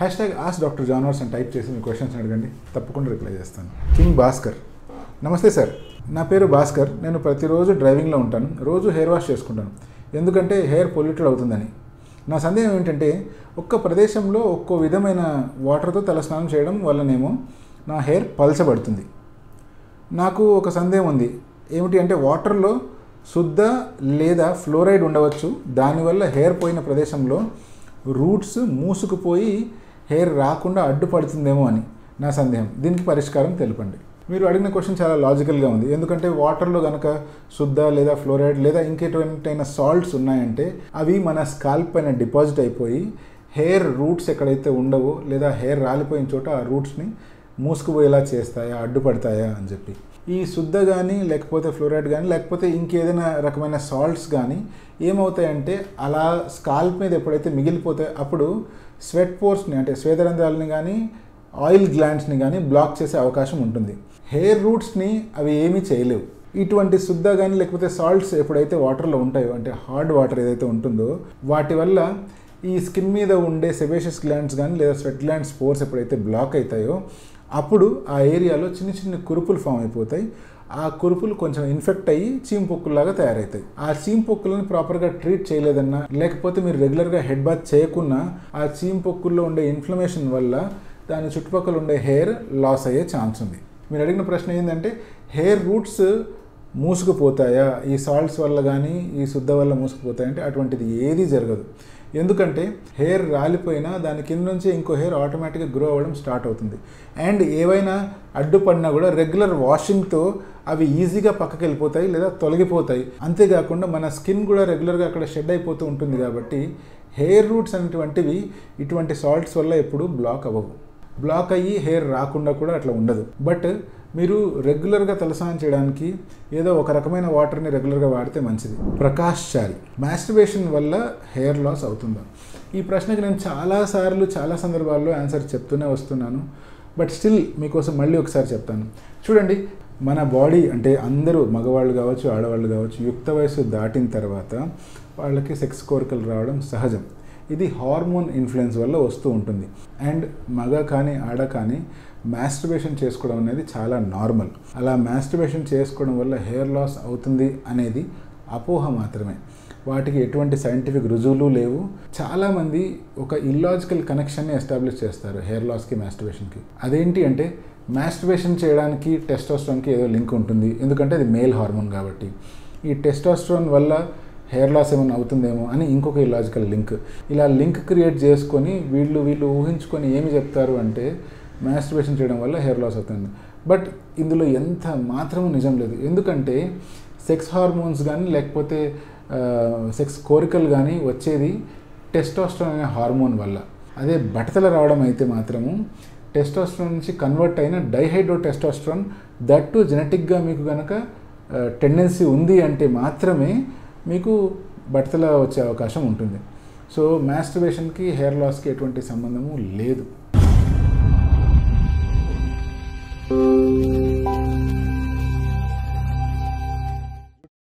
Hash tag ask doctor జానర్స్ అని type చేసి మీ క్వశ్చన్స్ అడగండి. తప్పకుండా రిప్లై చేస్తాను. కింగ్ భాస్కర్ నమస్తే సార్ నా పేరు భాస్కర్ నేను ప్రతిరోజు డ్రైవింగ్లో ఉంటాను. రోజు హెయిర్ వాష్ చేసుకుంటాను. ఎందుకంటే హెయిర్ పొల్యూటెడ్ అవుతుందని. నా సందేహం ఏంటంటే ఒక్క ప్రదేశంలో ఒక్కో విధమైన వాటర్తో తలస్నానం చేయడం వల్లనేమో నా హెయిర్ పలచబడుతుంది. నాకు ఒక సందేహం ఉంది. ఏమిటి అంటే వాటర్లో శుద్ధ లేదా ఫ్లోరైడ్ ఉండవచ్చు. దానివల్ల హెయిర్ పోయిన ప్రదేశంలో రూట్స్ మూసుకుపోయి హెయిర్ రాకుండా అడ్డుపడుతుందేమో అని నా సందేహం. దీనికి పరిష్కారం తెలపండి. మీరు అడిగిన క్వశ్చన్ చాలా లాజికల్గా ఉంది. ఎందుకంటే వాటర్లో కనుక శుద్ధ లేదా ఫ్లోరైడ్ లేదా ఇంకెటువంటైనా సాల్ట్స్ ఉన్నాయంటే అవి మన స్కాల్ప్ పైన డిపాజిట్ అయిపోయి హెయిర్ రూట్స్ ఎక్కడైతే ఉండవో లేదా హెయిర్ రాలిపోయిన చోట ఆ రూట్స్ని మూసుకుపోయేలా చేస్తాయా అడ్డుపడతాయా అని చెప్పి. ఈ శుద్ధ కానీ లేకపోతే ఫ్లోరైడ్ కానీ లేకపోతే ఇంకేదైనా రకమైన సాల్ట్స్ కానీ ఏమవుతాయంటే అలా స్కాల్ప్ మీద ఎప్పుడైతే మిగిలిపోతాయో అప్పుడు స్వెట్ పోర్స్ని అంటే స్వేదరంధ్రాలని కానీ ఆయిల్ గ్లాండ్స్ని కానీ బ్లాక్ చేసే అవకాశం ఉంటుంది. హెయిర్ రూట్స్ని అవి ఏమీ చేయలేవు. ఇటువంటి శుద్ధ కానీ లేకపోతే సాల్ట్స్ ఎప్పుడైతే వాటర్లో ఉంటాయో అంటే హార్డ్ వాటర్ ఏదైతే ఉంటుందో వాటి వల్ల ఈ స్కిన్ మీద ఉండే సెబేషియస్ గ్లాండ్స్ కానీ లేదా స్వెట్ గ్లాండ్స్ పోర్స్ ఎప్పుడైతే బ్లాక్ అవుతాయో అప్పుడు ఆ ఏరియాలో చిన్న చిన్న కురుపులు ఫామ్ అయిపోతాయి. ఆ కురుపులు కొంచెం ఇన్ఫెక్ట్ అయ్యి చీంపొక్కుల్లాగా తయారవుతాయి ఆ చీంపొక్కులను ప్రాపర్గా ట్రీట్ చేయలేదన్నా లేకపోతే మీరు రెగ్యులర్గా హెడ్ బాత్ చేయకున్నా ఆ చీంపొక్కుల్లో ఉండే ఇన్ఫ్లమేషన్ వల్ల దాని చుట్టుపక్కల ఉండే హెయిర్ లాస్ అయ్యే ఛాన్స్ ఉంది. మీరు అడిగిన ప్రశ్న ఏంటంటే హెయిర్ రూట్స్ మూసుకుపోతాయా? ఈ సాల్ట్స్ వల్ల కానీ ఈ శుద్ధ వల్ల మూసుకుపోతాయంటే అటువంటిది ఏదీ జరగదు. ఎందుకంటే హెయిర్ రాలిపోయినా దాని కింద నుంచి ఇంకో హెయిర్ ఆటోమేటిక్గా గ్రో అవ్వడం స్టార్ట్ అవుతుంది. అండ్ ఏవైనా అడ్డుపడినా కూడా రెగ్యులర్ వాషింగ్తో అవి ఈజీగా పక్కకి వెళ్ళిపోతాయి లేదా తొలగిపోతాయి. అంతేకాకుండా మన స్కిన్ కూడా రెగ్యులర్గా అక్కడ షెడ్ అయిపోతూ ఉంటుంది కాబట్టి హెయిర్ రూట్స్ అనేటువంటివి ఇటువంటి సాల్ట్స్ వల్ల ఎప్పుడు బ్లాక్ అవ్వవు. బ్లాక్ అయ్యి హెయిర్ రాకుండా కూడా అట్లా ఉండదు. బట్ మీరు రెగ్యులర్గా తలస్నానం చేయడానికి ఏదో ఒక రకమైన వాటర్ని రెగ్యులర్గా వాడితే మంచిది. ప్రకాష్ చారి మాస్టర్బేషన్ వల్ల హెయిర్ లాస్ అవుతుందా? ఈ ప్రశ్నకి నేను చాలాసార్లు చాలా సందర్భాల్లో ఆన్సర్ చెప్తూనే వస్తున్నాను. బట్ స్టిల్ మీకోసం మళ్ళీ ఒకసారి చెప్తాను. చూడండి మన బాడీ అంటే అందరూ మగవాళ్ళు కావచ్చు ఆడవాళ్ళు కావచ్చు యుక్త వయసు దాటిన తర్వాత వాళ్ళకి సెక్స్ కోరికలు రావడం సహజం. ఇది హార్మోన్ ఇన్ఫ్లుయెన్స్ వల్ల వస్తూ ఉంటుంది. అండ్ మగ కానీ ఆడ కానీ మాస్టర్బేషన్ చేసుకోవడం అనేది చాలా నార్మల్. అలా మాస్టర్బేషన్ చేసుకోవడం వల్ల హెయిర్ లాస్ అవుతుంది అనేది అపోహ మాత్రమే. వాటికి ఎటువంటి సైంటిఫిక్ రుజువులు లేవు. చాలామంది ఒక ఇల్లాజికల్ కనెక్షన్ని ఎస్టాబ్లిష్ చేస్తారు హెయిర్ లాస్కి మాస్టర్బేషన్కి అదేంటి అంటే మాస్టర్బేషన్ చేయడానికి టెస్టోస్ట్రాన్కి ఏదో లింక్ ఉంటుంది. ఎందుకంటే అది మేల్ హార్మోన్ కాబట్టి. ఈ టెస్టోస్ట్రాన్ వల్ల హెయిర్ లాస్ ఏమైనా అవుతుందేమో అని ఇంకొక ఇలాజికల్ లింక్ ఇలా లింక్ క్రియేట్ చేసుకొని వీళ్ళు వీళ్ళు ఊహించుకొని ఏమి చెప్తారు అంటే మ్యాస్ట్రిబేషన్ చేయడం వల్ల హెయిర్ లాస్ అవుతుంది. బట్ ఇందులో ఎంత మాత్రము నిజం లేదు. ఎందుకంటే సెక్స్ హార్మోన్స్ కానీ లేకపోతే సెక్స్ కోరికలు కానీ వచ్చేది టెస్టోస్ట్రాన్ అనే హార్మోన్ వల్ల. అదే బట్టతల రావడం అయితే మాత్రము టెస్టోస్ట్రాన్ నుంచి కన్వర్ట్ అయిన డైహైడ్రో టెస్టోస్ట్రాన్ దట్ టు జెనెటిక్గా మీకు కనుక టెండెన్సీ ఉంది అంటే మాత్రమే మీకు బట్టతల వచ్చే అవకాశం ఉంటుంది. సో మాస్టర్బేషన్కి హెయిర్ లాస్కి ఎటువంటి సంబంధము లేదు.